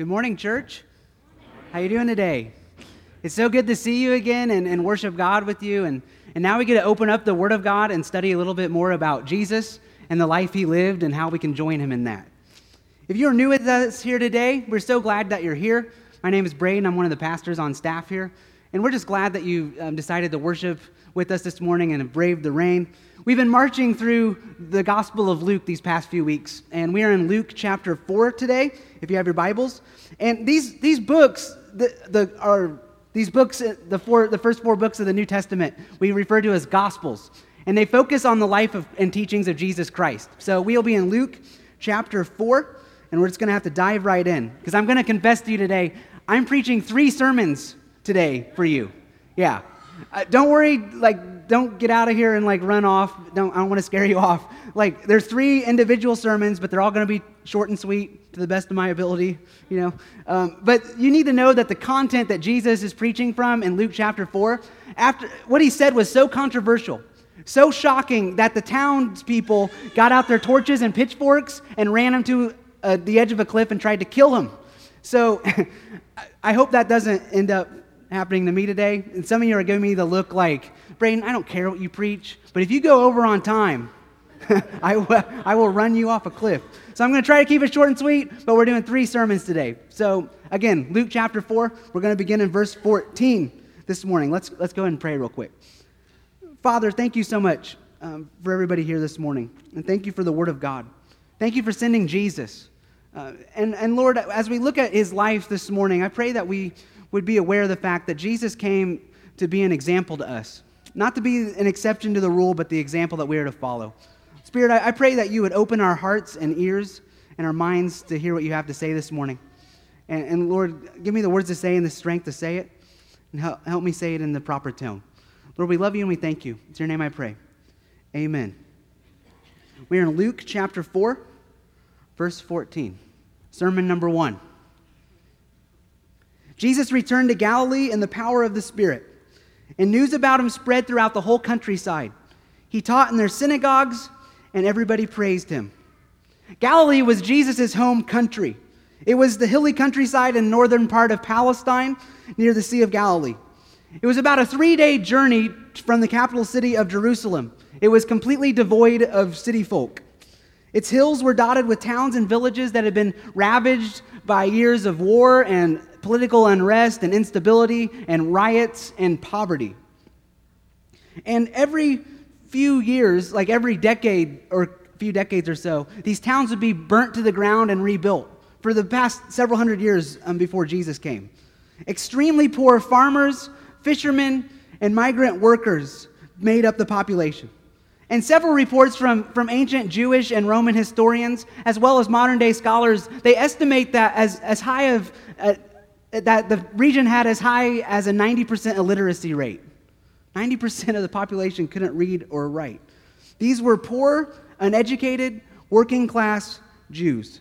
Good morning, church. How are you doing today? It's so good to see you again and, and worship God with you. And, and now we get to open up the Word of God and study a little bit more about Jesus and the life he lived and how we can join him in that. If you're new with us here today, we're so glad that you're here. My name is Braden. I'm one of the pastors on staff here. And we're just glad that you um, decided to worship with us this morning and have braved the rain. We've been marching through the Gospel of Luke these past few weeks, and we are in Luke chapter 4 today, if you have your Bibles. And these, these books the, the, are these books, uh, the, four, the first four books of the New Testament, we refer to as Gospels, and they focus on the life of, and teachings of Jesus Christ. So we'll be in Luke chapter 4, and we're just going to have to dive right in, because I'm going to confess to you today, I'm preaching three sermons today for you. Yeah. Uh, don't worry, like, don't get out of here and like run off. Don't, I don't want to scare you off. Like, there's three individual sermons, but they're all going to be short and sweet to the best of my ability, you know. Um, but you need to know that the content that Jesus is preaching from in Luke chapter 4, after what he said was so controversial, so shocking that the townspeople got out their torches and pitchforks and ran him to uh, the edge of a cliff and tried to kill him. So I hope that doesn't end up happening to me today. And some of you are giving me the look like, Braden, I don't care what you preach, but if you go over on time, I, will, I will run you off a cliff. So I'm going to try to keep it short and sweet, but we're doing three sermons today. So again, Luke chapter 4, we're going to begin in verse 14 this morning. Let's, let's go ahead and pray real quick. Father, thank you so much um, for everybody here this morning. And thank you for the word of God. Thank you for sending Jesus. Uh, and, and Lord, as we look at his life this morning, I pray that we would be aware of the fact that Jesus came to be an example to us. Not to be an exception to the rule, but the example that we are to follow. Spirit, I, I pray that you would open our hearts and ears and our minds to hear what you have to say this morning. And, and Lord, give me the words to say and the strength to say it, and help, help me say it in the proper tone. Lord, we love you and we thank you. It's your name I pray. Amen. We are in Luke chapter 4, verse 14. Sermon number one. Jesus returned to Galilee in the power of the Spirit, and news about him spread throughout the whole countryside. He taught in their synagogues, and everybody praised him. Galilee was Jesus' home country. It was the hilly countryside in northern part of Palestine near the Sea of Galilee. It was about a three day journey from the capital city of Jerusalem. It was completely devoid of city folk. Its hills were dotted with towns and villages that had been ravaged by years of war and political unrest and instability and riots and poverty. And every few years, like every decade or few decades or so, these towns would be burnt to the ground and rebuilt for the past several hundred years um, before Jesus came. Extremely poor farmers, fishermen, and migrant workers made up the population. And several reports from, from ancient Jewish and Roman historians, as well as modern day scholars, they estimate that as, as high of, uh, that the region had as high as a 90% illiteracy rate. 90% of the population couldn't read or write. These were poor, uneducated, working class Jews.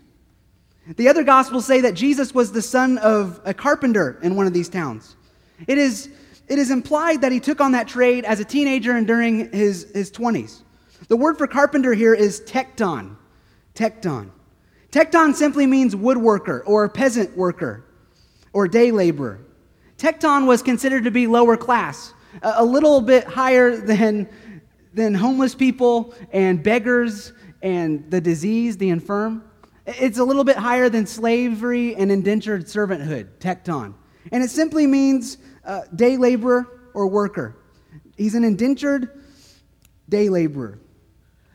The other gospels say that Jesus was the son of a carpenter in one of these towns. It is, it is implied that he took on that trade as a teenager and during his, his 20s. The word for carpenter here is tekton. Tekton. Tekton simply means woodworker or peasant worker or day laborer. Tekton was considered to be lower class, a little bit higher than, than homeless people and beggars and the diseased, the infirm. It's a little bit higher than slavery and indentured servanthood, tekton. And it simply means uh, day laborer or worker. He's an indentured day laborer.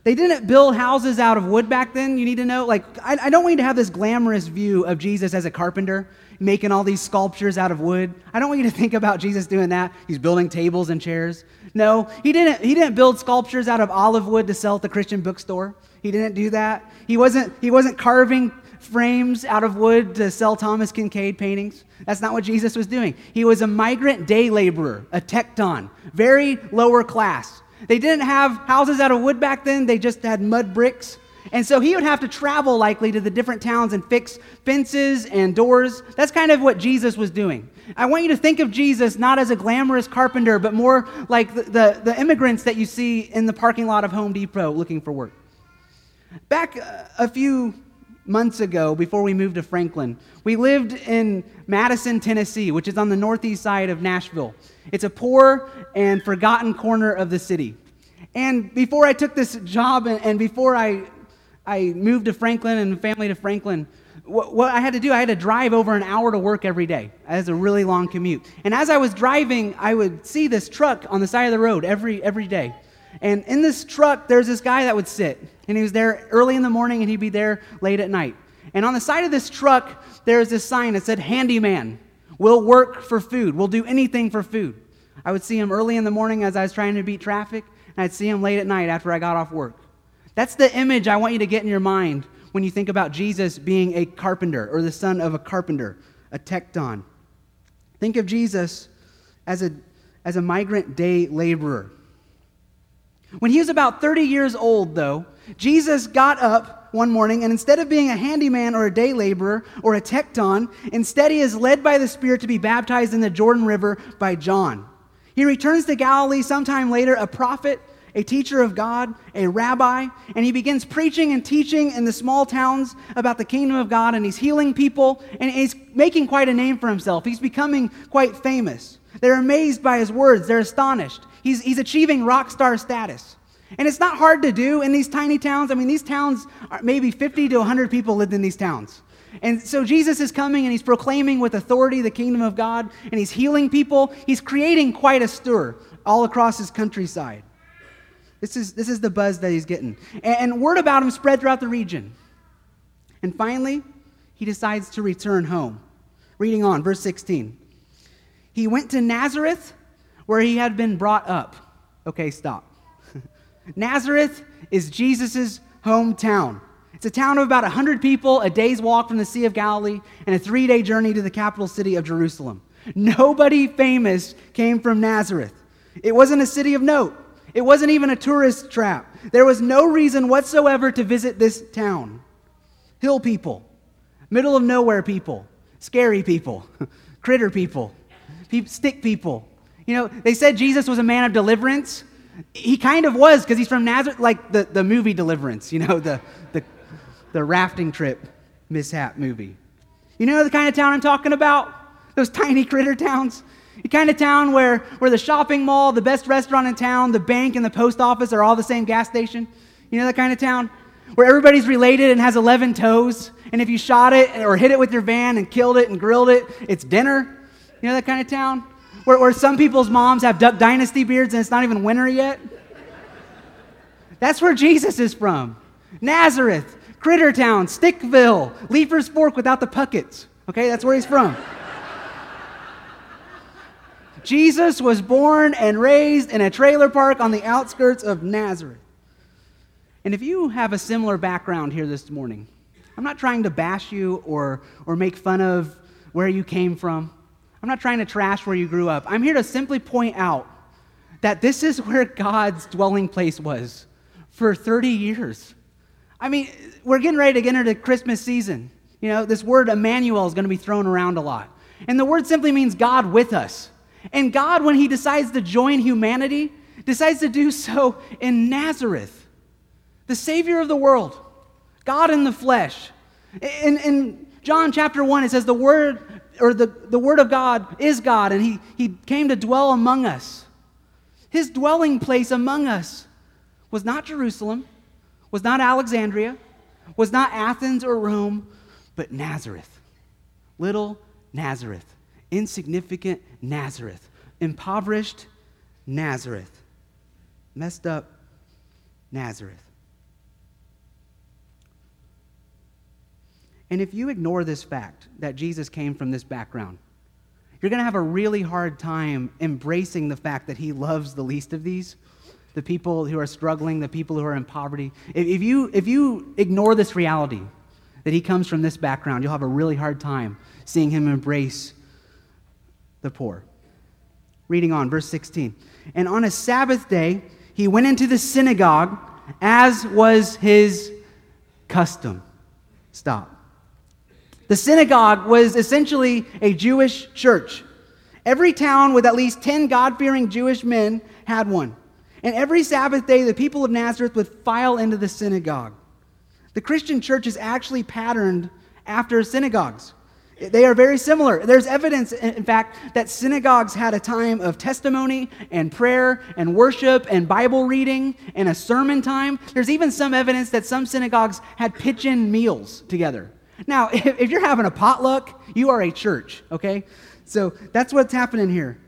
They didn't build houses out of wood back then, you need to know. Like, I, I, don't want you to have this glamorous view of Jesus as a carpenter, making all these sculptures out of wood. I don't want you to think about Jesus doing that. He's building tables and chairs. No, he didn't, he didn't build sculptures out of olive wood to sell at the Christian bookstore. He didn't do that. He wasn't, he wasn't carving frames out of wood to sell Thomas Kinkade paintings. That's not what Jesus was doing. He was a migrant day laborer, a tekton, very lower class. They didn't have houses out of wood back then, they just had mud bricks. And so he would have to travel likely to the different towns and fix fences and doors. That's kind of what Jesus was doing. I want you to think of Jesus not as a glamorous carpenter, but more like the, the, the immigrants that you see in the parking lot of Home Depot looking for work. Back uh, a few months ago before we moved to Franklin. We lived in Madison, Tennessee, which is on the northeast side of Nashville. It's a poor and forgotten corner of the city. And before I took this job and, before I, I moved to Franklin and family to Franklin, what, what, I had to do, I had to drive over an hour to work every day. That's a really long commute. And as I was driving, I would see this truck on the side of the road every, every day. And in this truck, there's this guy that would sit. And he was there early in the morning and he'd be there late at night. And on the side of this truck, there's this sign that said, Handyman. We'll work for food. We'll do anything for food. I would see him early in the morning as I was trying to beat traffic, and I'd see him late at night after I got off work. That's the image I want you to get in your mind when you think about Jesus being a carpenter or the son of a carpenter, a tekton. Think of Jesus as a, as a migrant day laborer. When he was about 30 years old, though, Jesus got up one morning, and instead of being a handyman or a day laborer or a tekton, instead he is led by the Spirit to be baptized in the Jordan River by John. He returns to Galilee sometime later, a prophet, a teacher of God, a rabbi, and he begins preaching and teaching in the small towns about the kingdom of God, and he's healing people, and he's making quite a name for himself. He's becoming quite famous. They're amazed by his words, they're astonished. He's, he's achieving rock star status. And it's not hard to do in these tiny towns. I mean, these towns, are maybe 50 to 100 people lived in these towns. And so Jesus is coming and he's proclaiming with authority the kingdom of God and he's healing people. He's creating quite a stir all across his countryside. This is, this is the buzz that he's getting. And, and word about him spread throughout the region. And finally, he decides to return home. Reading on, verse 16. He went to Nazareth where he had been brought up. Okay, stop. Nazareth is Jesus' hometown. It's a town of about 100 people, a day's walk from the Sea of Galilee, and a three day journey to the capital city of Jerusalem. Nobody famous came from Nazareth. It wasn't a city of note, it wasn't even a tourist trap. There was no reason whatsoever to visit this town. Hill people, middle of nowhere people, scary people, critter people, stick people. You know, they said Jesus was a man of deliverance. He kind of was because he's from Nazareth, like the, the movie Deliverance, you know, the, the, the rafting trip mishap movie. You know the kind of town I'm talking about? Those tiny critter towns? The kind of town where, where the shopping mall, the best restaurant in town, the bank, and the post office are all the same gas station? You know that kind of town? Where everybody's related and has 11 toes, and if you shot it or hit it with your van and killed it and grilled it, it's dinner? You know that kind of town? Where, where some people's moms have Duck Dynasty beards and it's not even winter yet? That's where Jesus is from. Nazareth, Crittertown, Stickville, Leiper's Fork without the Puckett's. Okay, that's where he's from. Jesus was born and raised in a trailer park on the outskirts of Nazareth. And if you have a similar background here this morning, I'm not trying to bash you or, or make fun of where you came from. I'm not trying to trash where you grew up. I'm here to simply point out that this is where God's dwelling place was for 30 years. I mean, we're getting ready to get into the Christmas season. You know, this word Emmanuel is going to be thrown around a lot. And the word simply means God with us. And God, when He decides to join humanity, decides to do so in Nazareth, the Savior of the world, God in the flesh. In, in John chapter 1, it says, The Word or the, the Word of God is God, and he, he came to dwell among us. His dwelling place among us was not Jerusalem, was not Alexandria, was not Athens or Rome, but Nazareth. Little Nazareth. Insignificant Nazareth. Impoverished Nazareth. Messed up Nazareth. And if you ignore this fact that Jesus came from this background, you're going to have a really hard time embracing the fact that he loves the least of these, the people who are struggling, the people who are in poverty. If you, if you ignore this reality that he comes from this background, you'll have a really hard time seeing him embrace the poor. Reading on, verse 16. And on a Sabbath day, he went into the synagogue as was his custom. Stop. The synagogue was essentially a Jewish church. Every town with at least 10 God fearing Jewish men had one. And every Sabbath day, the people of Nazareth would file into the synagogue. The Christian church is actually patterned after synagogues. They are very similar. There's evidence, in fact, that synagogues had a time of testimony and prayer and worship and Bible reading and a sermon time. There's even some evidence that some synagogues had pitch in meals together. Now, if you're having a potluck, you are a church, okay? So that's what's happening here.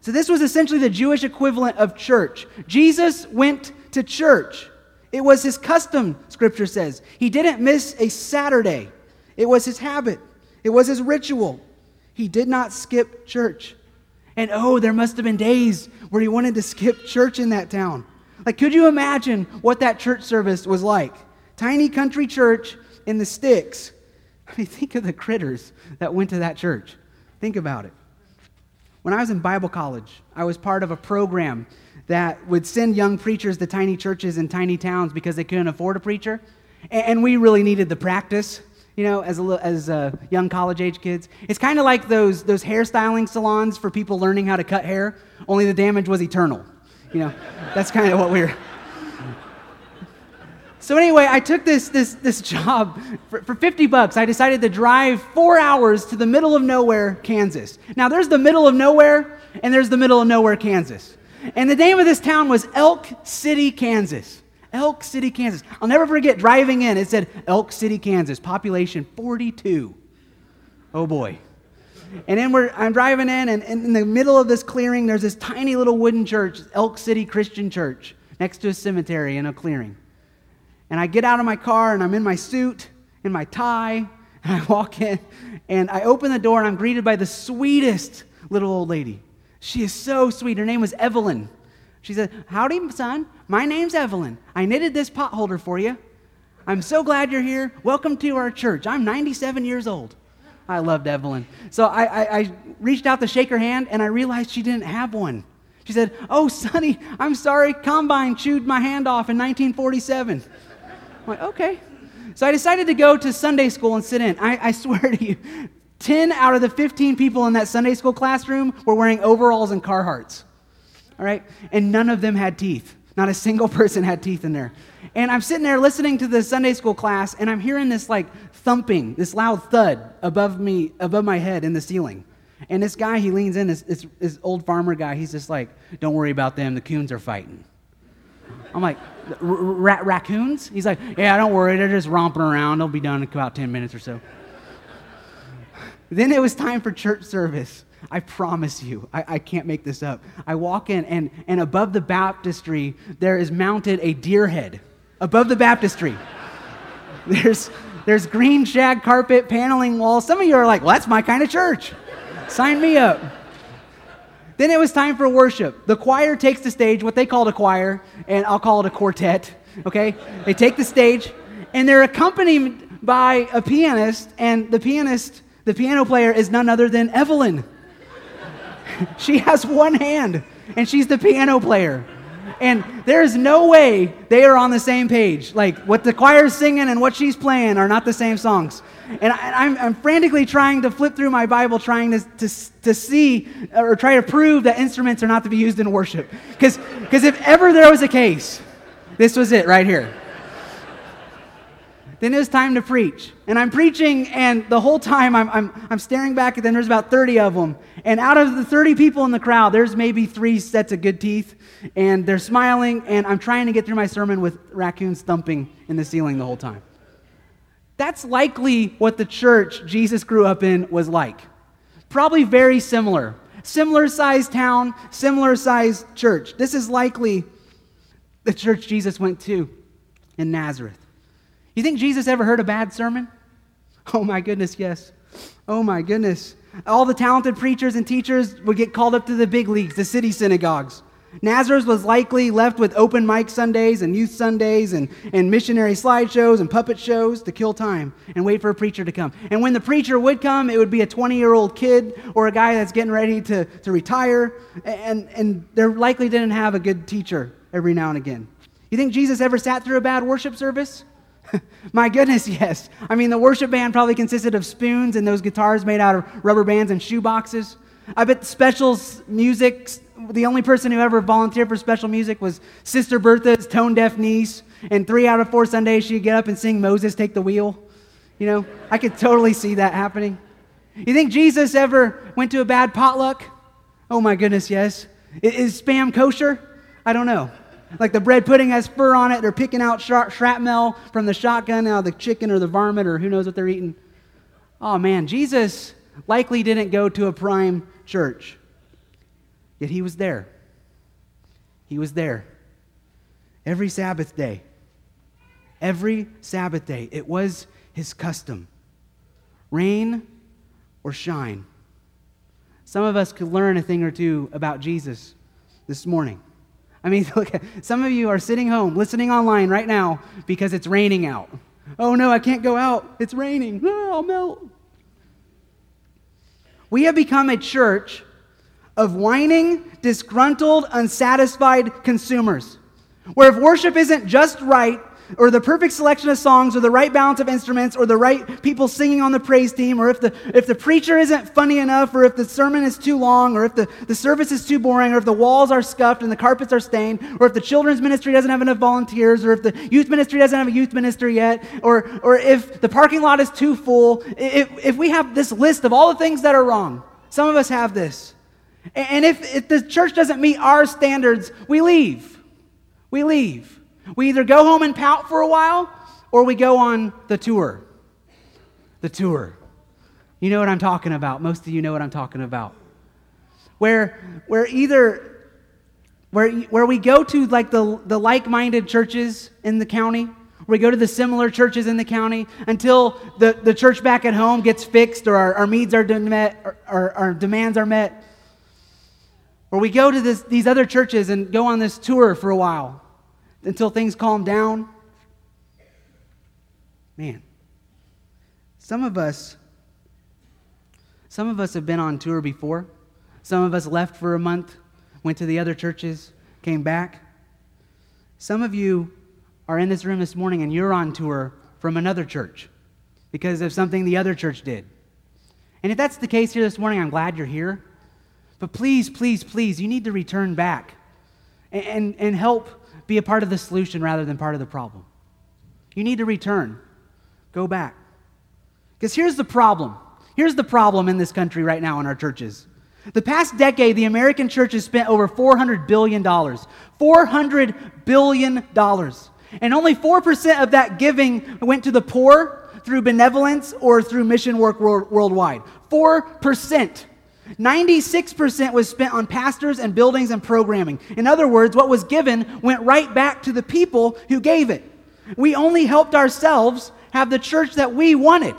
So this was essentially the Jewish equivalent of church. Jesus went to church. It was his custom, scripture says. He didn't miss a Saturday, it was his habit. It was his ritual. He did not skip church. And oh, there must have been days where he wanted to skip church in that town. Like, could you imagine what that church service was like? Tiny country church in the sticks. I mean, think of the critters that went to that church. Think about it. When I was in Bible college, I was part of a program that would send young preachers to tiny churches in tiny towns because they couldn't afford a preacher. And we really needed the practice you know, as, a, as uh, young college age kids. It's kind of like those, those hairstyling salons for people learning how to cut hair, only the damage was eternal. You know, that's kind of what we are So anyway, I took this, this, this job for, for 50 bucks. I decided to drive four hours to the middle of nowhere, Kansas. Now, there's the middle of nowhere, and there's the middle of nowhere, Kansas. And the name of this town was Elk City, Kansas. Elk City, Kansas. I'll never forget driving in. It said Elk City, Kansas, population 42. Oh boy. And then we're, I'm driving in, and, and in the middle of this clearing, there's this tiny little wooden church, Elk City Christian Church, next to a cemetery in a clearing. And I get out of my car, and I'm in my suit, in my tie, and I walk in, and I open the door, and I'm greeted by the sweetest little old lady. She is so sweet. Her name was Evelyn. She said, Howdy, son. My name's Evelyn. I knitted this pot holder for you. I'm so glad you're here. Welcome to our church. I'm 97 years old. I loved Evelyn. So I, I, I, reached out to shake her hand, and I realized she didn't have one. She said, Oh, Sonny, I'm sorry. Combine chewed my hand off in 1947. I'm like, Okay. So I decided to go to Sunday school and sit in. I, I swear to you, 10 out of the 15 people in that Sunday school classroom were wearing overalls and Carhartts all right? And none of them had teeth. Not a single person had teeth in there. And I'm sitting there listening to the Sunday school class, and I'm hearing this like thumping, this loud thud above me, above my head in the ceiling. And this guy, he leans in, this, this, this old farmer guy, he's just like, Don't worry about them, the coons are fighting. I'm like, rat raccoons? He's like, Yeah, don't worry, they're just romping around. They'll be done in about 10 minutes or so. then it was time for church service. I promise you, I, I, can't make this up. I walk in, and, and above the baptistry, there is mounted a deer head. Above the baptistry. there's, there's green shag carpet, paneling walls. Some of you are like, well, that's my kind of church. Sign me up. Then it was time for worship. The choir takes the stage, what they call a choir, and I'll call it a quartet, okay? They take the stage, and they're accompanied by a pianist, and the pianist, the piano player, is none other than Evelyn. she has one hand, and she's the piano player. And there's no way they are on the same page. Like what the choir's singing and what she's playing are not the same songs. And I, am frantically trying to flip through my Bible, trying to, to, to see or try to prove that instruments are not to be used in worship. Because if ever there was a case, this was it right here. Then it's time to preach. And I'm preaching, and the whole time I'm, I'm, I'm staring back at them. There's about 30 of them. And out of the 30 people in the crowd, there's maybe three sets of good teeth. And they're smiling, and I'm trying to get through my sermon with raccoons thumping in the ceiling the whole time. That's likely what the church Jesus grew up in was like. Probably very similar. Similar sized town, similar sized church. This is likely the church Jesus went to in Nazareth. You think Jesus ever heard a bad sermon? Oh my goodness, yes. Oh my goodness. All the talented preachers and teachers would get called up to the big leagues, the city synagogues. Nazareth was likely left with open mic Sundays and youth Sundays and, and missionary slideshows and puppet shows to kill time and wait for a preacher to come. And when the preacher would come, it would be a 20 year old kid or a guy that's getting ready to, to retire. And, and they likely didn't have a good teacher every now and again. You think Jesus ever sat through a bad worship service? My goodness, yes. I mean, the worship band probably consisted of spoons and those guitars made out of rubber bands and shoe boxes. I bet specials music, the only person who ever volunteered for special music was Sister Bertha's tone deaf niece. and three out of four Sundays she'd get up and sing Moses Take the Wheel. You know, I could totally see that happening. You think Jesus ever went to a bad potluck? Oh my goodness, yes. Is spam kosher? I don't know. Like the bread pudding has fur on it. They're picking out shrapnel from the shotgun out of the chicken or the varmint or who knows what they're eating. Oh man, Jesus likely didn't go to a prime church, yet he was there. He was there every Sabbath day. Every Sabbath day. It was his custom. Rain or shine. Some of us could learn a thing or two about Jesus this morning. I mean, look, some of you are sitting home listening online right now because it's raining out. Oh no, I can't go out. It's raining. Oh, I'll melt. We have become a church of whining, disgruntled, unsatisfied consumers. Where if worship isn't just right, or the perfect selection of songs, or the right balance of instruments, or the right people singing on the praise team, or if the, if the preacher isn't funny enough, or if the sermon is too long, or if the, the service is too boring, or if the walls are scuffed and the carpets are stained, or if the children's ministry doesn't have enough volunteers, or if the youth ministry doesn't have a youth minister yet, or, or if the parking lot is too full, if, if we have this list of all the things that are wrong, some of us have this. And if, if the church doesn't meet our standards, we leave. We leave. We either go home and pout for a while or we go on the tour. The tour. You know what I'm talking about. Most of you know what I'm talking about. Where, where either where, where we go to like the, the like-minded churches in the county, we go to the similar churches in the county until the, the church back at home gets fixed or our, our needs are met or, our demands are met. Or we go to this, these other churches and go on this tour for a while until things calm down. Man, some of us, some of us have been on tour before. Some of us left for a month, went to the other churches, came back. Some of you are in this room this morning and you're on tour from another church because of something the other church did. And if that's the case here this morning, I'm glad you're here. But please, please, please, you need to return back and, and, and help be a part of the solution rather than part of the problem. You need to return. Go back. Because here's the problem. Here's the problem in this country right now in our churches. The past decade, the American church has spent over $400 billion. $400 billion. And only 4% of that giving went to the poor through benevolence or through mission work worldwide. 4%. 96% was spent on pastors and buildings and programming. In other words, what was given went right back to the people who gave it. We only helped ourselves have the church that we wanted.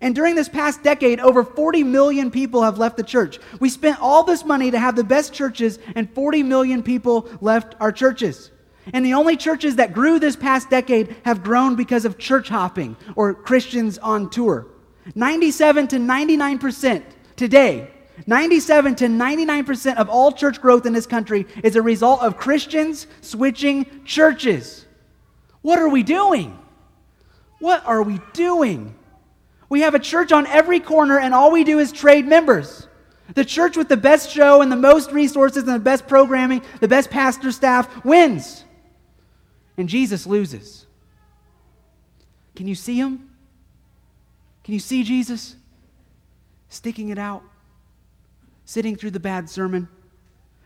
And during this past decade, over 40 million people have left the church. We spent all this money to have the best churches, and 40 million people left our churches. And the only churches that grew this past decade have grown because of church hopping or Christians on tour. 97 to 99% today, 97 to 99% of all church growth in this country is a result of Christians switching churches. What are we doing? What are we doing? We have a church on every corner, and all we do is trade members. The church with the best show and the most resources and the best programming, the best pastor staff wins. And Jesus loses. Can you see him? Can you see Jesus? Sticking it out, sitting through the bad sermon,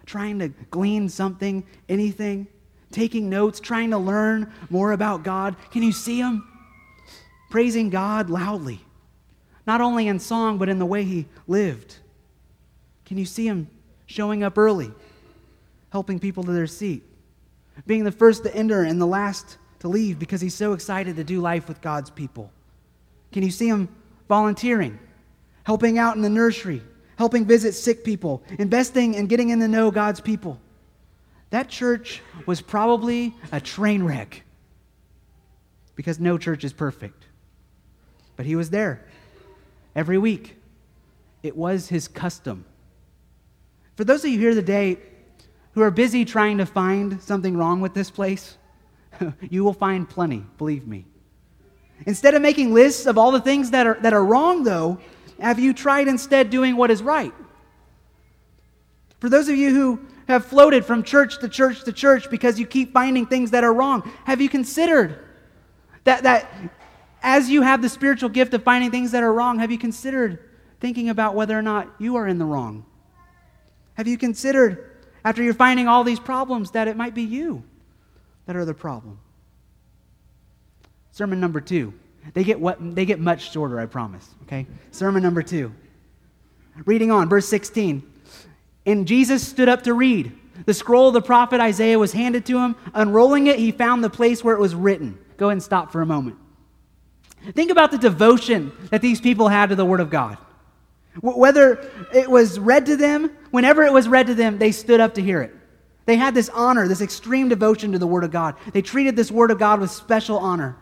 trying to glean something, anything, taking notes, trying to learn more about God? Can you see him? Praising God loudly, not only in song, but in the way he lived? Can you see him showing up early, helping people to their seat, being the first to enter and the last to leave because he's so excited to do life with God's people? Can you see him volunteering, helping out in the nursery, helping visit sick people, investing and getting in to know God's people? That church was probably a train wreck because no church is perfect. But he was there every week. It was his custom. For those of you here today who are busy trying to find something wrong with this place, you will find plenty, believe me. Instead of making lists of all the things that are, that are wrong, though, have you tried instead doing what is right? For those of you who, have floated from church to church to church because you keep finding things that are wrong. Have you considered that, that as you have the spiritual gift of finding things that are wrong, have you considered thinking about whether or not you are in the wrong? Have you considered, after you're finding all these problems, that it might be you that are the problem? Sermon number two. They get, what, they get much shorter, I promise. Okay? Sermon number two. Reading on, verse 16. And Jesus stood up to read. The scroll of the prophet Isaiah was handed to him. Unrolling it, he found the place where it was written. Go ahead and stop for a moment. Think about the devotion that these people had to the Word of God. Whether it was read to them, whenever it was read to them, they stood up to hear it. They had this honor, this extreme devotion to the Word of God. They treated this Word of God with special honor.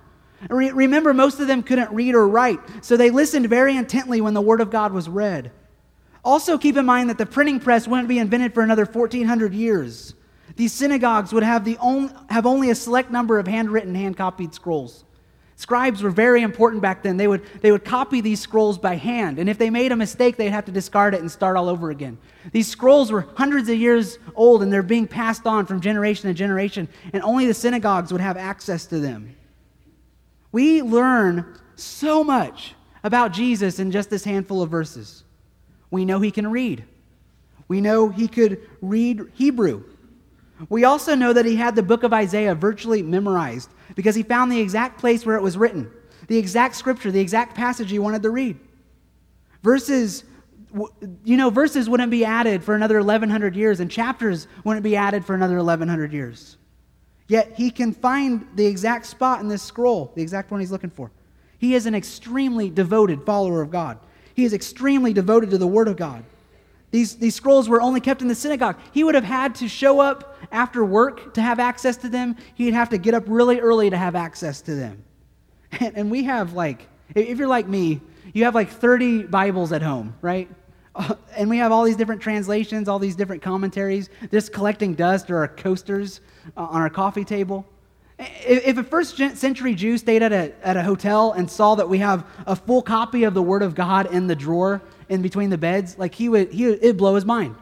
Re- remember, most of them couldn't read or write, so they listened very intently when the Word of God was read. Also, keep in mind that the printing press wouldn't be invented for another 1400 years. These synagogues would have, the on, have only a select number of handwritten, hand copied scrolls. Scribes were very important back then. They would, they would copy these scrolls by hand, and if they made a mistake, they'd have to discard it and start all over again. These scrolls were hundreds of years old, and they're being passed on from generation to generation, and only the synagogues would have access to them. We learn so much about Jesus in just this handful of verses. We know he can read, we know he could read Hebrew. We also know that he had the book of Isaiah virtually memorized because he found the exact place where it was written, the exact scripture, the exact passage he wanted to read. Verses, you know, verses wouldn't be added for another 1100 years, and chapters wouldn't be added for another 1100 years. Yet he can find the exact spot in this scroll, the exact one he's looking for. He is an extremely devoted follower of God. He is extremely devoted to the Word of God. These, these scrolls were only kept in the synagogue. He would have had to show up after work to have access to them. He'd have to get up really early to have access to them. And, and we have, like, if you're like me, you have like 30 Bibles at home, right? and we have all these different translations, all these different commentaries, just collecting dust or our coasters Uh, on our coffee table. If a first century Jew stayed at a, at a hotel and saw that we have a full copy of the Word of God in the drawer in between the beds, like he would, he would, it'd blow his mind.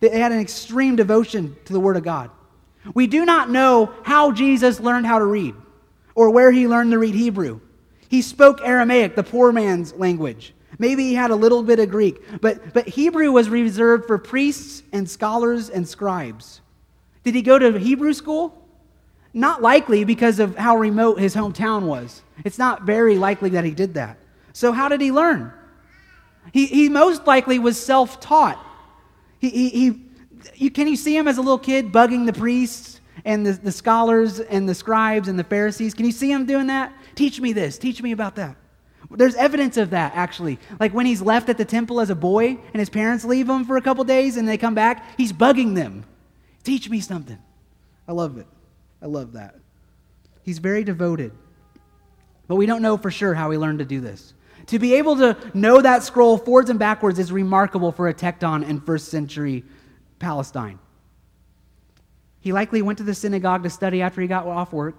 They had an extreme devotion to the Word of God. We do not know how Jesus learned how to read or where he learned to read Hebrew. He spoke Aramaic, the poor man's language. Maybe he had a little bit of Greek, but, but Hebrew was reserved for priests and scholars and scribes. Did he go to Hebrew school? Not likely because of how remote his hometown was. It's not very likely that he did that. So, how did he learn? He, he most likely was self taught. He, he, he, you, can you see him as a little kid bugging the priests and the, the scholars and the scribes and the Pharisees? Can you see him doing that? Teach me this, teach me about that. There's evidence of that, actually. Like when he's left at the temple as a boy and his parents leave him for a couple days and they come back, he's bugging them. Teach me something. I love it. I love that. He's very devoted. But we don't know for sure how he learned to do this. To be able to know that scroll forwards and backwards is remarkable for a tekton in first century Palestine. He likely went to the synagogue to study after he got off work,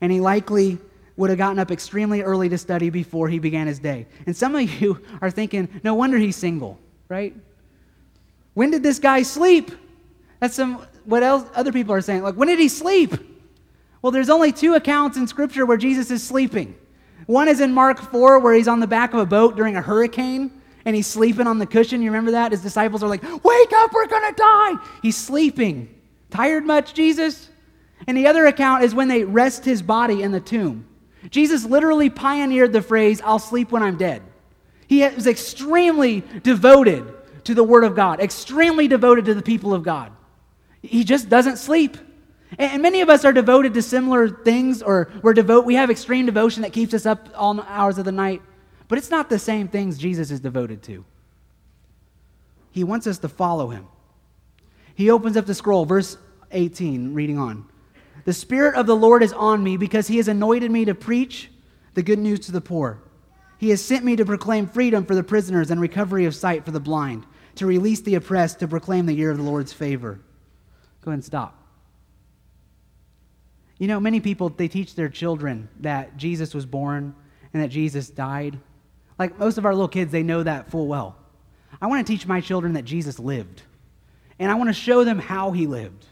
and he likely would have gotten up extremely early to study before he began his day. And some of you are thinking, no wonder he's single, right? When did this guy sleep? That's some what else other people are saying. Like, when did he sleep? Well, there's only two accounts in Scripture where Jesus is sleeping. One is in Mark 4, where he's on the back of a boat during a hurricane and he's sleeping on the cushion. You remember that? His disciples are like, Wake up, we're going to die. He's sleeping. Tired much, Jesus? And the other account is when they rest his body in the tomb. Jesus literally pioneered the phrase, I'll sleep when I'm dead. He was extremely devoted to the Word of God, extremely devoted to the people of God. He just doesn't sleep. And many of us are devoted to similar things, or we're devote. We have extreme devotion that keeps us up all hours of the night, but it's not the same things Jesus is devoted to. He wants us to follow him. He opens up the scroll, verse 18, reading on. The Spirit of the Lord is on me because he has anointed me to preach the good news to the poor. He has sent me to proclaim freedom for the prisoners and recovery of sight for the blind, to release the oppressed, to proclaim the year of the Lord's favor. Go ahead and stop. You know, many people, they teach their children that Jesus was born and that Jesus died. Like most of our little kids, they know that full well. I want to teach my children that Jesus lived and I want to show them how he lived.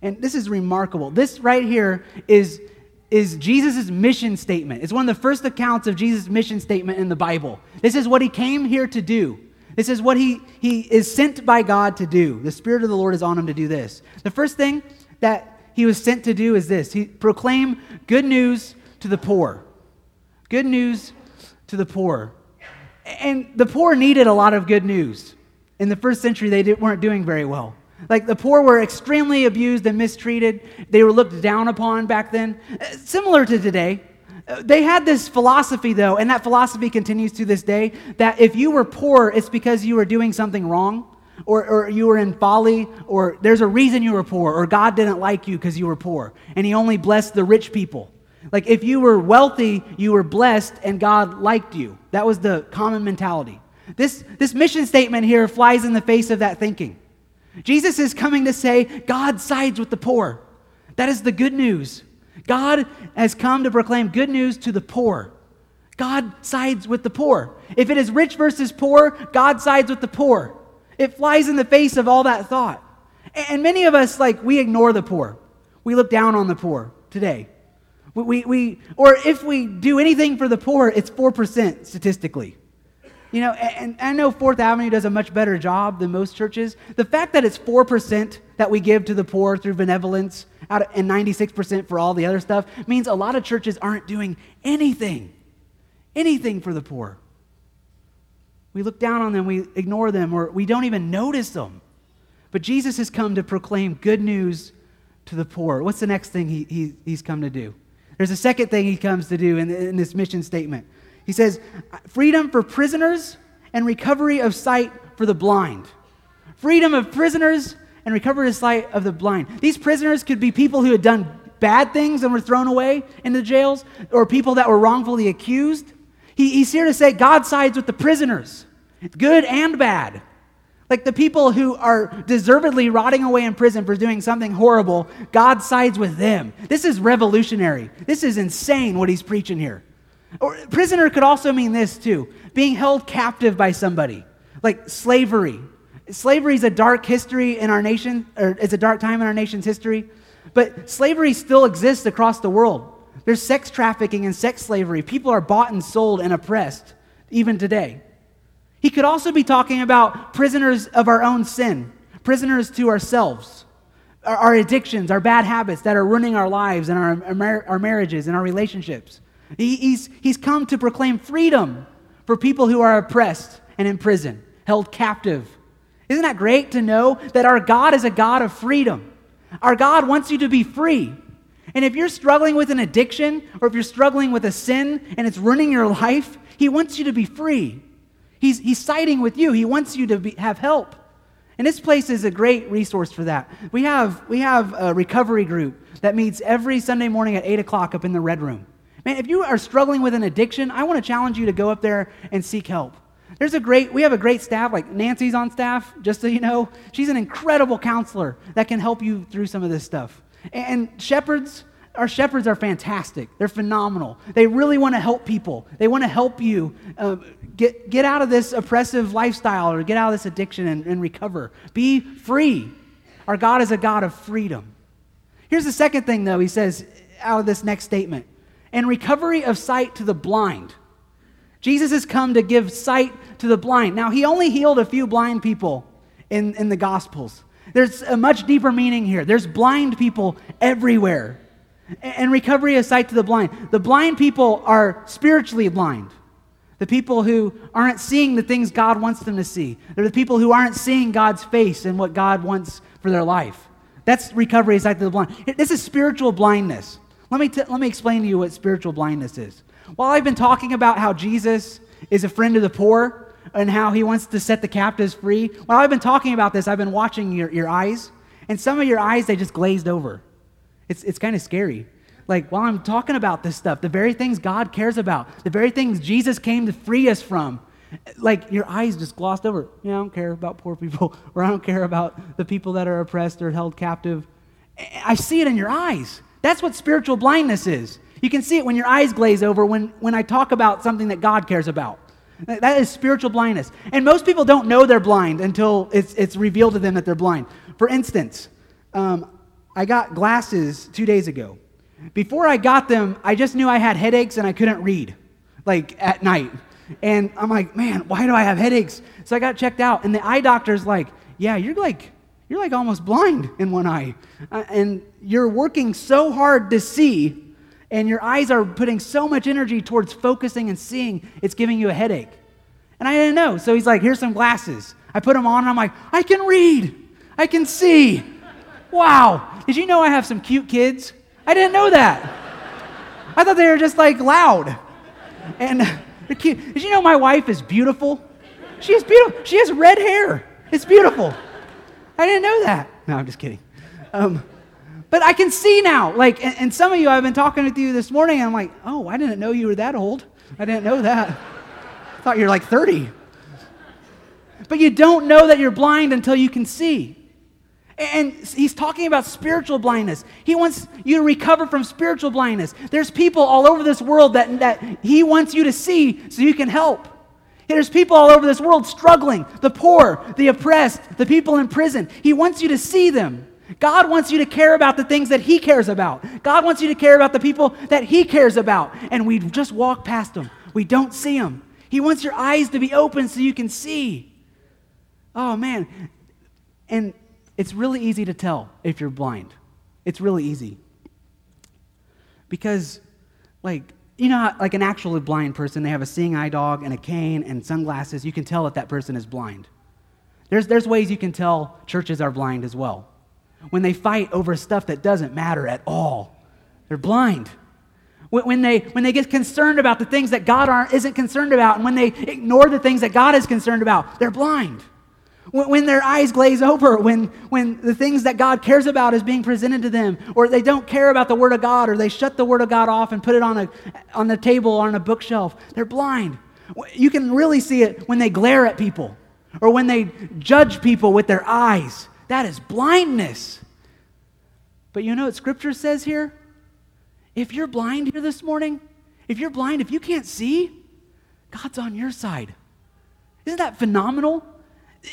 And this is remarkable. This right here is, is Jesus' mission statement. It's one of the first accounts of Jesus' mission statement in the Bible. This is what he came here to do. This is what he, he is sent by God to do. The Spirit of the Lord is on him to do this. The first thing that he was sent to do is this he proclaim good news to the poor. Good news to the poor. And the poor needed a lot of good news. In the first century, they weren't doing very well. Like the poor were extremely abused and mistreated. They were looked down upon back then. Uh, similar to today. They had this philosophy, though, and that philosophy continues to this day that if you were poor, it's because you were doing something wrong, or, or you were in folly, or there's a reason you were poor, or God didn't like you because you were poor, and He only blessed the rich people. Like if you were wealthy, you were blessed, and God liked you. That was the common mentality. This, this mission statement here flies in the face of that thinking. Jesus is coming to say, God sides with the poor. That is the good news. God has come to proclaim good news to the poor. God sides with the poor. If it is rich versus poor, God sides with the poor. It flies in the face of all that thought. And many of us, like, we ignore the poor. We look down on the poor today. We, we, we or if we do anything for the poor, it's 4% statistically. You know, and, I know Fourth Avenue does a much better job than most churches. The fact that it's 4% that we give to the poor through benevolence of, and 96% for all the other stuff means a lot of churches aren't doing anything, anything for the poor. We look down on them, we ignore them, or we don't even notice them. But Jesus has come to proclaim good news to the poor. What's the next thing he, he, he's come to do? There's a second thing he comes to do in, in this mission statement. He says, freedom for prisoners and recovery of sight for the blind. Freedom of prisoners and recovery of sight of the blind. These prisoners could be people who had done bad things and were thrown away into jails, or people that were wrongfully accused. He, he's here to say God sides with the prisoners, good and bad. Like the people who are deservedly rotting away in prison for doing something horrible, God sides with them. This is revolutionary. This is insane what he's preaching here. Or prisoner could also mean this too being held captive by somebody, like slavery. Slavery is a dark history in our nation, or it's a dark time in our nation's history, but slavery still exists across the world. There's sex trafficking and sex slavery. People are bought and sold and oppressed even today. He could also be talking about prisoners of our own sin, prisoners to ourselves, our, addictions, our bad habits that are ruining our lives and our, our marriages and our relationships. He, he's, he's come to proclaim freedom for people who are oppressed and in prison, held captive. Isn't that great to know that our God is a God of freedom? Our God wants you to be free. And if you're struggling with an addiction or if you're struggling with a sin and it's ruining your life, He wants you to be free. He's, he's siding with you, He wants you to be, have help. And this place is a great resource for that. We have, we have a recovery group that meets every Sunday morning at 8 o'clock up in the Red Room. Man, if you are struggling with an addiction, I want to challenge you to go up there and seek help. There's a great, we have a great staff, like Nancy's on staff, just so you know. She's an incredible counselor that can help you through some of this stuff. And shepherds, our shepherds are fantastic. They're phenomenal. They really want to help people. They want to help you uh, get, get out of this oppressive lifestyle or get out of this addiction and, and recover. Be free. Our God is a God of freedom. Here's the second thing, though, he says out of this next statement and recovery of sight to the blind. Jesus has come to give sight to the blind. Now, he only healed a few blind people in, in the Gospels. There's a much deeper meaning here. There's blind people everywhere. And recovery of sight to the blind. The blind people are spiritually blind. The people who aren't seeing the things God wants them to see. They're the people who aren't seeing God's face and what God wants for their life. That's recovery of sight to the blind. This is spiritual blindness. Let me, t- let me explain to you what spiritual blindness is. While I've been talking about how Jesus is a friend of the poor and how he wants to set the captives free, while I've been talking about this, I've been watching your, your eyes, and some of your eyes, they just glazed over. It's, it's kind of scary. Like, while I'm talking about this stuff, the very things God cares about, the very things Jesus came to free us from, like your eyes just glossed over. Yeah, I don't care about poor people, or I don't care about the people that are oppressed or held captive. I see it in your eyes. That's what spiritual blindness is. You can see it when your eyes glaze over when, when I talk about something that God cares about. That is spiritual blindness. And most people don't know they're blind until it's, it's revealed to them that they're blind. For instance, um, I got glasses two days ago. Before I got them, I just knew I had headaches and I couldn't read, like at night. And I'm like, man, why do I have headaches? So I got checked out, and the eye doctor's like, yeah, you're like, you're like almost blind in one eye. Uh, and you're working so hard to see and your eyes are putting so much energy towards focusing and seeing, it's giving you a headache. And I didn't know. So he's like, here's some glasses. I put them on and I'm like, I can read. I can see. Wow. Did you know I have some cute kids? I didn't know that. I thought they were just like loud. And they're cute. Did you know my wife is beautiful? She is beautiful. She has red hair. It's beautiful. I didn't know that. No, I'm just kidding. Um, but I can see now. Like, and, and, some of you, I've been talking with you this morning, and I'm like, oh, I didn't know you were that old. I didn't know that. I thought you were like 30. But you don't know that you're blind until you can see. And he's talking about spiritual blindness. He wants you to recover from spiritual blindness. There's people all over this world that, that he wants you to see so you can help. There's people all over this world struggling the poor, the oppressed, the people in prison. He wants you to see them. God wants you to care about the things that He cares about. God wants you to care about the people that He cares about. And we just walk past them, we don't see them. He wants your eyes to be open so you can see. Oh, man. And it's really easy to tell if you're blind. It's really easy. Because, like, you know, like an actually blind person, they have a seeing eye dog and a cane and sunglasses. You can tell that that person is blind. There's, there's ways you can tell churches are blind as well when they fight over stuff that doesn't matter at all. They're blind. When they, when they get concerned about the things that God aren't, isn't concerned about, and when they ignore the things that God is concerned about, they're blind. When, their eyes glaze over, when, when the things that God cares about is being presented to them, or they don't care about the Word of God, or they shut the Word of God off and put it on, a, on the table or on a bookshelf, they're blind. You can really see it when they glare at people, or when they judge people with their eyes. That is blindness. But you know what Scripture says here? If you're blind here this morning, if you're blind, if you can't see, God's on your side. Isn't that phenomenal?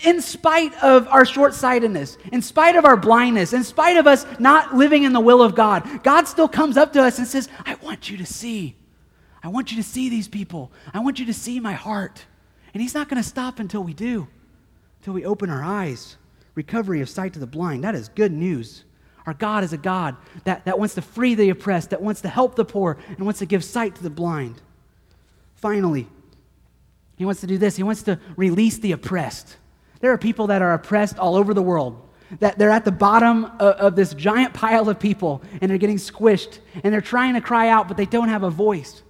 In spite of our short sightedness, in spite of our blindness, in spite of us not living in the will of God, God still comes up to us and says, I want you to see. I want you to see these people. I want you to see my heart. And He's not going to stop until we do, until we open our eyes recovery of sight to the blind. That is good news. Our God is a God that, that wants to free the oppressed, that wants to help the poor, and wants to give sight to the blind. Finally, he wants to do this. He wants to release the oppressed. There are people that are oppressed all over the world. That they're at the bottom of, of this giant pile of people and they're getting squished and they're trying to cry out, but they don't have a voice.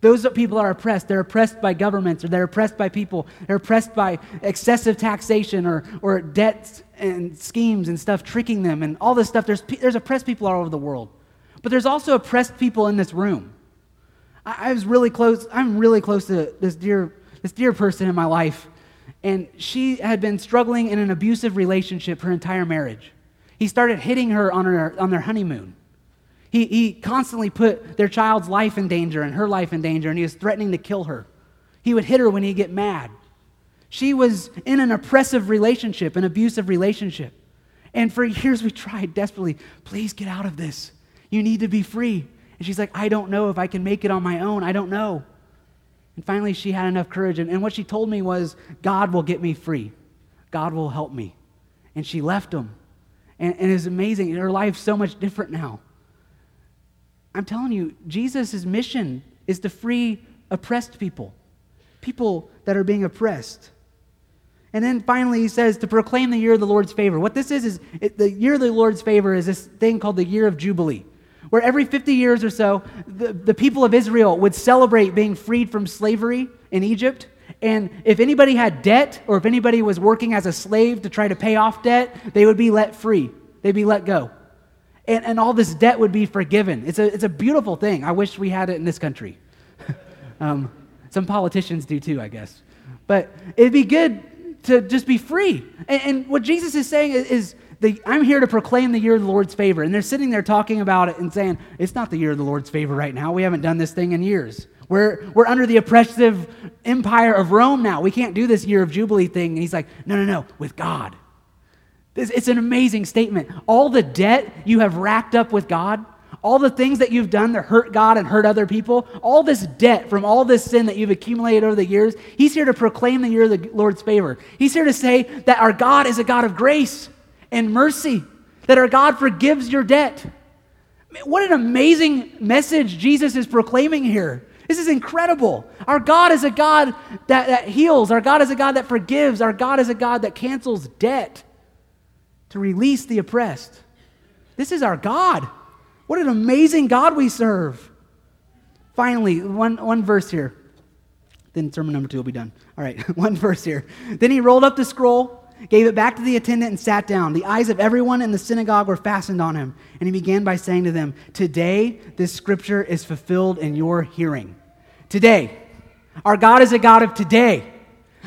Those people are oppressed. They're oppressed by governments or they're oppressed by people. They're oppressed by excessive taxation or, or debts and schemes and stuff tricking them and all this stuff. There's, there's oppressed people all over the world. But there's also oppressed people in this room. I, I was really close, I'm really close to this dear, this dear person in my life. And she had been struggling in an abusive relationship her entire marriage. He started hitting her on, her, on their honeymoon. He, he constantly put their child's life in danger and her life in danger, and he was threatening to kill her. He would hit her when he'd get mad. She was in an oppressive relationship, an abusive relationship. And for years we tried desperately, please get out of this. You need to be free. And she's like, I don't know if I can make it on my own. I don't know. And finally, she had enough courage. And, and what she told me was, God will get me free. God will help me. And she left him. And, and it's amazing. Her life's so much different now. I'm telling you, Jesus' mission is to free oppressed people, people that are being oppressed. And then finally, he says to proclaim the year of the Lord's favor. What this is, is it, the year of the Lord's favor is this thing called the year of Jubilee, where every 50 years or so, the, the people of Israel would celebrate being freed from slavery in Egypt. And if anybody had debt or if anybody was working as a slave to try to pay off debt, they would be let free, they'd be let go and, and all this debt would be forgiven. It's a, it's a beautiful thing. I wish we had it in this country. um, some politicians do too, I guess. But it'd be good to just be free. And, and what Jesus is saying is, is the, I'm here to proclaim the year of the Lord's favor. And they're sitting there talking about it and saying, It's not the year of the Lord's favor right now. We haven't done this thing in years. We're, we're under the oppressive empire of Rome now. We can't do this year of Jubilee thing. And he's like, No, no, no, with God. It's, it's an amazing statement. All the debt you have racked up with God, all the things that you've done that hurt God and hurt other people, all this debt from all this sin that you've accumulated over the years, He's here to proclaim the year of the Lord's favor. He's here to say that our God is a God of grace and mercy, that our God forgives your debt. What an amazing message Jesus is proclaiming here. This is incredible. Our God is a God that, that heals. Our God is a God that forgives. Our God is a God that cancels debt to release the oppressed. This is our God. What an amazing God we serve. Finally, one, one verse here. Then sermon number two will be done. All right, one verse here. Then he rolled up the scroll, gave it back to the attendant, and sat down. The eyes of everyone in the synagogue were fastened on him. And he began by saying to them, Today this scripture is fulfilled in your hearing. Today. Our God is a God of today.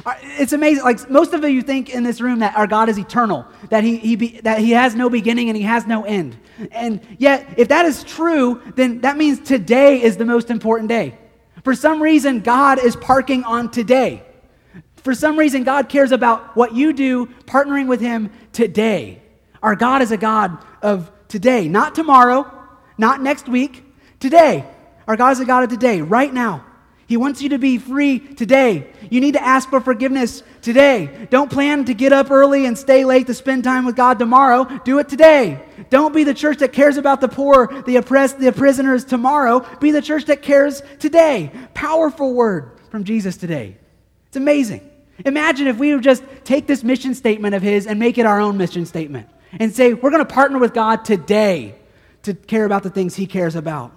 Uh, it's amazing. Like most of you think in this room that our God is eternal, that he, he be, that he has no beginning and he has no end. And yet, if that is true, then that means today is the most important day. For some reason, God is parking on today. For some reason, God cares about what you do partnering with him today. Our God is a God of today, not tomorrow, not next week, today. Our God is a God of today, right now. He wants you to be free today. You need to ask for forgiveness today. Don't plan to get up early and stay late to spend time with God tomorrow. Do it today. Don't be the church that cares about the poor, the oppressed, the prisoners tomorrow. Be the church that cares today. Powerful word from Jesus today. It's amazing. Imagine if we would just take this mission statement of his and make it our own mission statement and say, we're going to partner with God today to care about the things he cares about.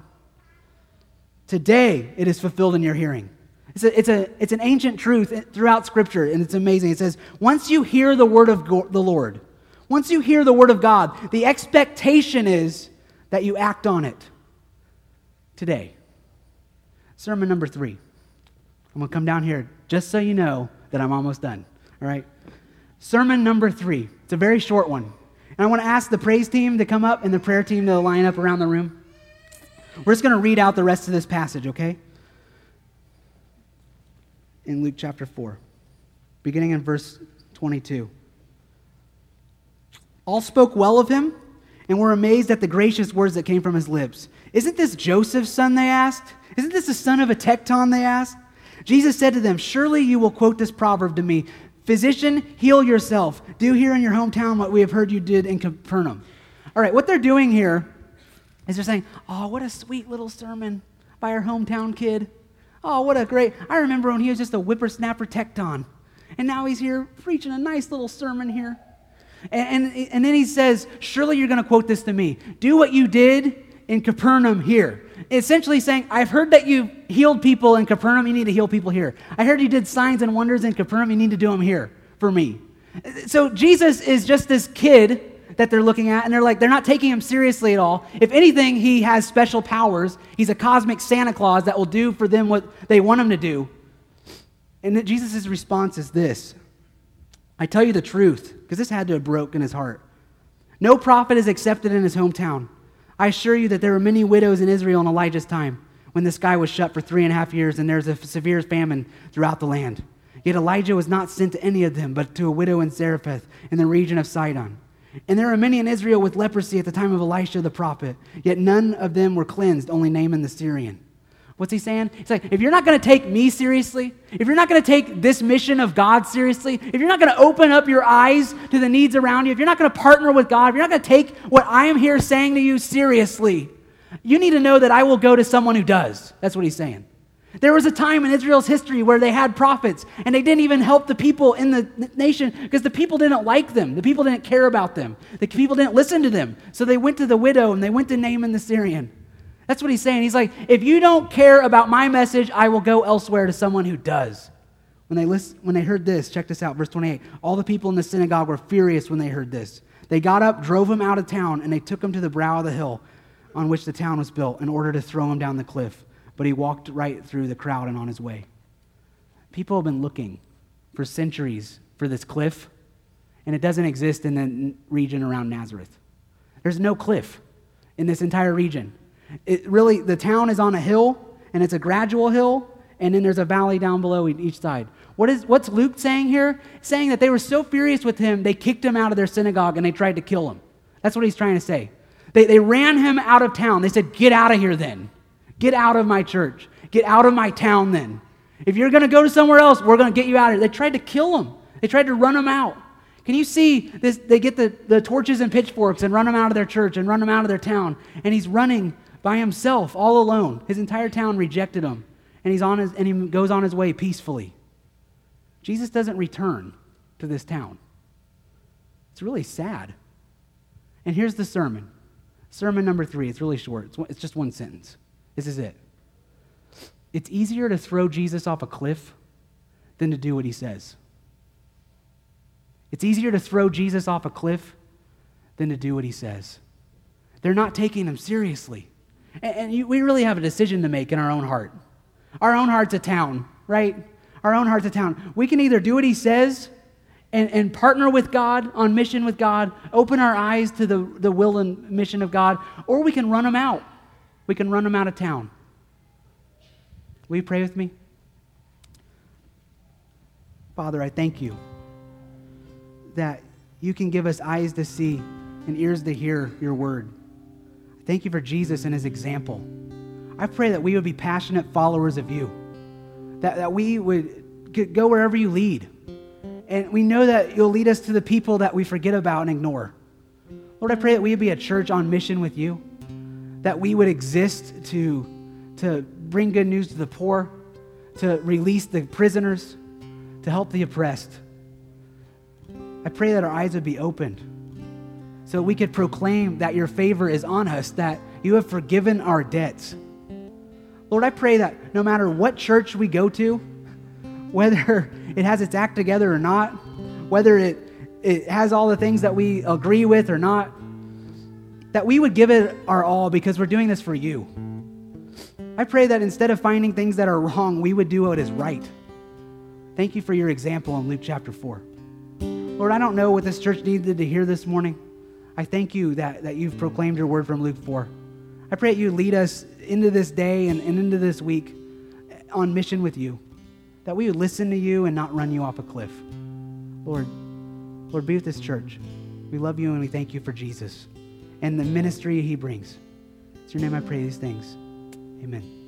Today it is fulfilled in your hearing. It's, a, it's, a, it's an ancient truth throughout Scripture, and it's amazing. It says, once you hear the word of go- the Lord, once you hear the word of God, the expectation is that you act on it today. Sermon number three. I'm going to come down here just so you know that I'm almost done. All right? Sermon number three. It's a very short one. And I want to ask the praise team to come up and the prayer team to line up around the room. We're just going to read out the rest of this passage, okay? In Luke chapter 4, beginning in verse 22. All spoke well of him and were amazed at the gracious words that came from his lips. Isn't this Joseph's son? They asked. Isn't this the son of a tekton? They asked. Jesus said to them, Surely you will quote this proverb to me Physician, heal yourself. Do here in your hometown what we have heard you did in Capernaum. All right, what they're doing here is they're saying, Oh, what a sweet little sermon by our hometown kid. Oh, what a great. I remember when he was just a whippersnapper tekton. And now he's here preaching a nice little sermon here. And, and, and then he says, Surely you're going to quote this to me. Do what you did in Capernaum here. Essentially saying, I've heard that you healed people in Capernaum, you need to heal people here. I heard you did signs and wonders in Capernaum, you need to do them here for me. So Jesus is just this kid that they're looking at, and they're like, they're not taking him seriously at all. If anything, he has special powers. He's a cosmic Santa Claus that will do for them what they want him to do. And Jesus' response is this I tell you the truth, because this had to have broken his heart. No prophet is accepted in his hometown. I assure you that there were many widows in Israel in Elijah's time when the sky was shut for three and a half years and there's a severe famine throughout the land. Yet Elijah was not sent to any of them, but to a widow in Zarephath in the region of Sidon. And there were many in Israel with leprosy at the time of Elisha the prophet, yet none of them were cleansed, only Naaman the Syrian. What's he saying? He's like, if you're not going to take me seriously, if you're not going to take this mission of God seriously, if you're not going to open up your eyes to the needs around you, if you're not going to partner with God, if you're not going to take what I am here saying to you seriously, you need to know that I will go to someone who does. That's what he's saying. There was a time in Israel's history where they had prophets and they didn't even help the people in the nation because the people didn't like them. The people didn't care about them. The people didn't listen to them. So they went to the widow and they went to Naaman the Syrian. That's what he's saying. He's like, if you don't care about my message, I will go elsewhere to someone who does. When they, list, when they heard this, check this out, verse 28. All the people in the synagogue were furious when they heard this. They got up, drove him out of town, and they took him to the brow of the hill on which the town was built in order to throw him down the cliff but he walked right through the crowd and on his way. People have been looking for centuries for this cliff, and it doesn't exist in the region around Nazareth. There's no cliff in this entire region. It really, the town is on a hill, and it's a gradual hill, and then there's a valley down below each side. What is, what's Luke saying here? Saying that they were so furious with him, they kicked him out of their synagogue and they tried to kill him. That's what he's trying to say. They, they ran him out of town. They said, Get out of here then. Get out of my church. Get out of my town then. If you're going to go to somewhere else, we're going to get you out of here. They tried to kill him, they tried to run him out. Can you see this? They get the, the torches and pitchforks and run him out of their church and run him out of their town. And he's running by himself, all alone. His entire town rejected him. And, he's on his, and he goes on his way peacefully. Jesus doesn't return to this town. It's really sad. And here's the sermon. Sermon number three. It's really short, it's, it's just one sentence. This is it. It's easier to throw Jesus off a cliff than to do what he says. It's easier to throw Jesus off a cliff than to do what he says. They're not taking him seriously. And, and you, we really have a decision to make in our own heart. Our own heart's a town, right? Our own heart's a town. We can either do what he says and, and partner with God on mission with God, open our eyes to the, the will and mission of God, or we can run him out. We can run him out of town. Will you pray with me? Father, I thank you that you can give us eyes to see and ears to hear your word. Thank you for Jesus and his example. I pray that we would be passionate followers of you, that, that we would go wherever you lead. And we know that you'll lead us to the people that we forget about and ignore. Lord, I pray that we would be a church on mission with you, that we would exist to, to bring good news to the poor, to release the prisoners, to help the oppressed. I pray that our eyes would be opened so we could proclaim that your favor is on us, that you have forgiven our debts. Lord, I pray that no matter what church we go to, whether it has its act together or not, whether it, it has all the things that we agree with or not, that we would give it our all because we're doing this for you. I pray that instead of finding things that are wrong, we would do what is right. Thank you for your example in Luke chapter 4. Lord, I don't know what this church needed to hear this morning. I thank you that, that you've proclaimed your word from Luke 4. I pray that you lead us into this day and, and into this week on mission with you, that we would listen to you and not run you off a cliff. Lord, Lord, be with this church. We love you and we thank you for Jesus and the ministry he brings. It's your name I pray these things. Amen.